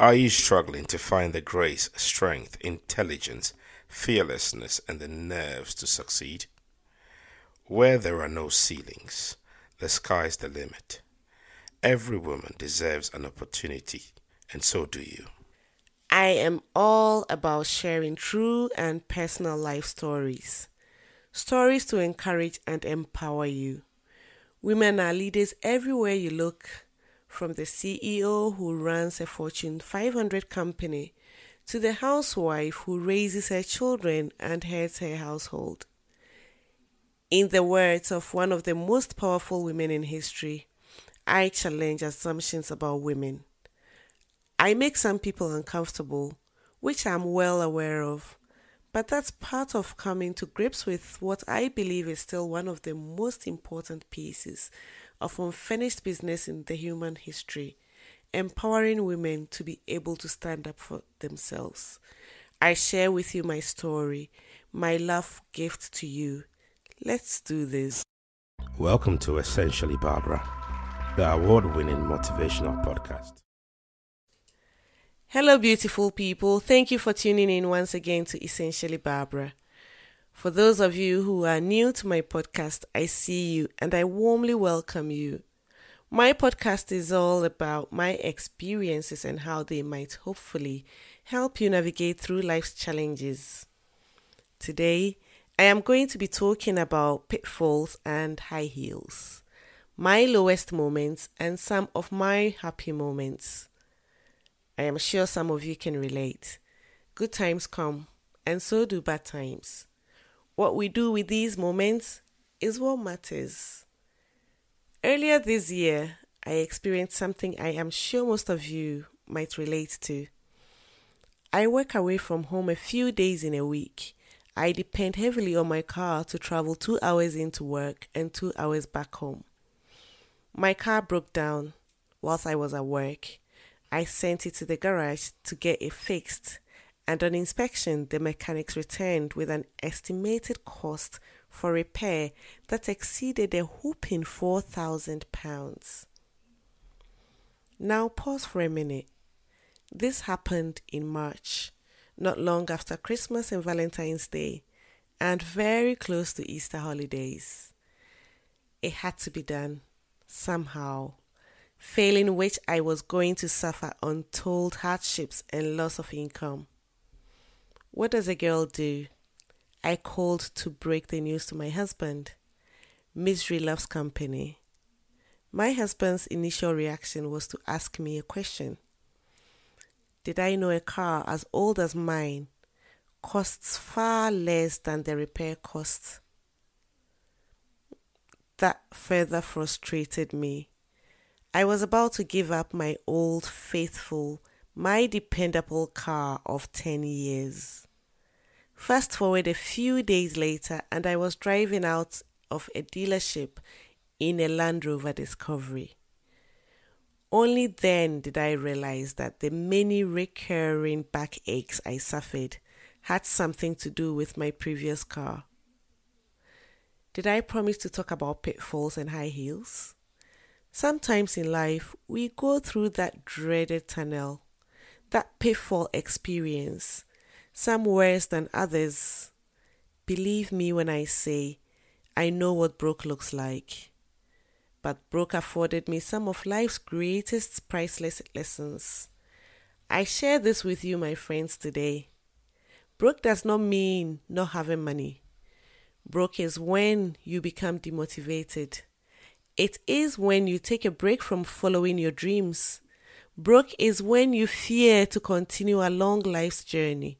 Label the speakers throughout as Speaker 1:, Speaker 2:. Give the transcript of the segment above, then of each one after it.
Speaker 1: Are you struggling to find the grace, strength, intelligence, fearlessness, and the nerves to succeed? Where there are no ceilings, the sky's the limit. Every woman deserves an opportunity, and so do you.
Speaker 2: I am all about sharing true and personal life stories. Stories to encourage and empower you. Women are leaders everywhere you look from the CEO who runs a Fortune 500 company to the housewife who raises her children and heads her household. In the words of one of the most powerful women in history, I challenge assumptions about women. I make some people uncomfortable, which I'm well aware of, but that's part of coming to grips with what I believe is still one of the most important pieces of unfinished business in the human history, empowering women to be able to stand up for themselves. I share with you my story, my love gift to you. Let's do this.
Speaker 1: Welcome to Essentially Barbara, the award winning motivational podcast.
Speaker 2: Hello, beautiful people. Thank you for tuning in once again to Essentially Barbara. For those of you who are new to my podcast, I see you and I warmly welcome you. My podcast is all about my experiences and how they might hopefully help you navigate through life's challenges. Today, I am going to be talking about pitfalls and high heels, my lowest moments, and some of my happy moments. I am sure some of you can relate. Good times come, and so do bad times. What we do with these moments is what matters. Earlier this year, I experienced something I am sure most of you might relate to. I work away from home a few days in a week. I depend heavily on my car to travel two hours into work and two hours back home. My car broke down whilst I was at work. I sent it to the garage to get it fixed and on inspection, the mechanics returned with an estimated cost for repair that exceeded a whooping £4,000. Now, pause for a minute. This happened in March, not long after Christmas and Valentine's Day, and very close to Easter holidays. It had to be done, somehow, failing which I was going to suffer untold hardships and loss of income. What does a girl do? I called to break the news to my husband. Misery loves company. My husband's initial reaction was to ask me a question. Did I know a car as old as mine costs far less than the repair costs? That further frustrated me. I was about to give up my old, faithful, my dependable car of 10 years. Fast forward a few days later, and I was driving out of a dealership in a Land Rover Discovery. Only then did I realize that the many recurring backaches I suffered had something to do with my previous car. Did I promise to talk about pitfalls and high heels? Sometimes in life, we go through that dreaded tunnel, that pitfall experience some worse than others. Believe me when I say I know what broke looks like. But broke afforded me some of life's greatest priceless lessons. I share this with you, my friends, today. Broke does not mean not having money. Broke is when you become demotivated. It is when you take a break from following your dreams. Broke is when you fear to continue along life's journey.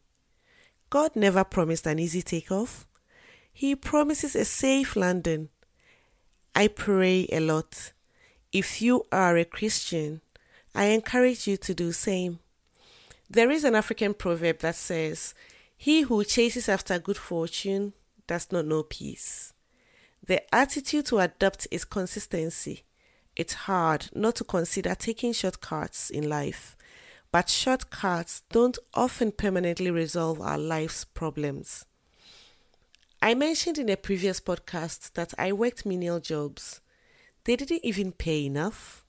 Speaker 2: God never promised an easy takeoff. He promises a safe landing. I pray a lot. If you are a Christian, I encourage you to do same. There is an African proverb that says, He who chases after good fortune does not know peace. The attitude to adopt is consistency. It's hard not to consider taking shortcuts in life but shortcuts don't often permanently resolve our life's problems. I mentioned in a previous podcast that I worked menial jobs. They didn't even pay enough.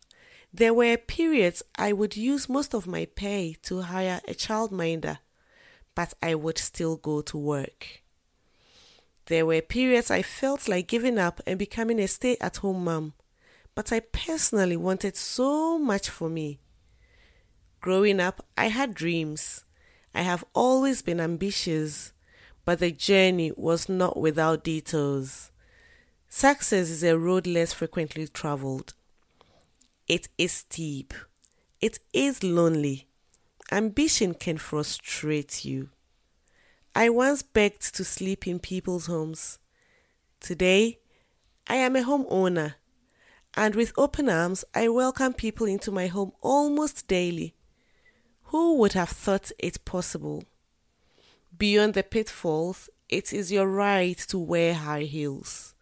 Speaker 2: There were periods I would use most of my pay to hire a childminder, but I would still go to work. There were periods I felt like giving up and becoming a stay at home mom, but I personally wanted so much for me. Growing up, I had dreams. I have always been ambitious, but the journey was not without detours. Success is a road less frequently traveled. It is steep. It is lonely. Ambition can frustrate you. I once begged to sleep in people's homes. Today, I am a homeowner, and with open arms, I welcome people into my home almost daily. Who would have thought it possible? Beyond the pitfalls, it is your right to wear high heels.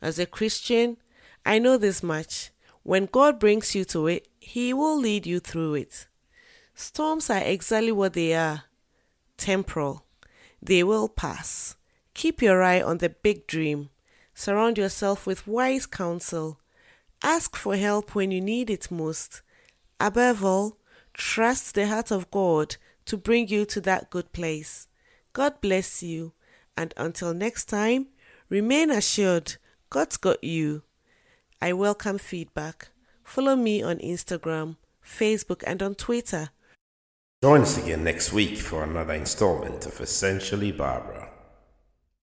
Speaker 2: As a Christian, I know this much. When God brings you to it, He will lead you through it. Storms are exactly what they are temporal. They will pass. Keep your eye on the big dream. Surround yourself with wise counsel. Ask for help when you need it most. Above all, trust the heart of God to bring you to that good place. God bless you, and until next time, remain assured God's got you. I welcome feedback. Follow me on Instagram, Facebook, and on Twitter.
Speaker 1: Join us again next week for another installment of Essentially Barbara.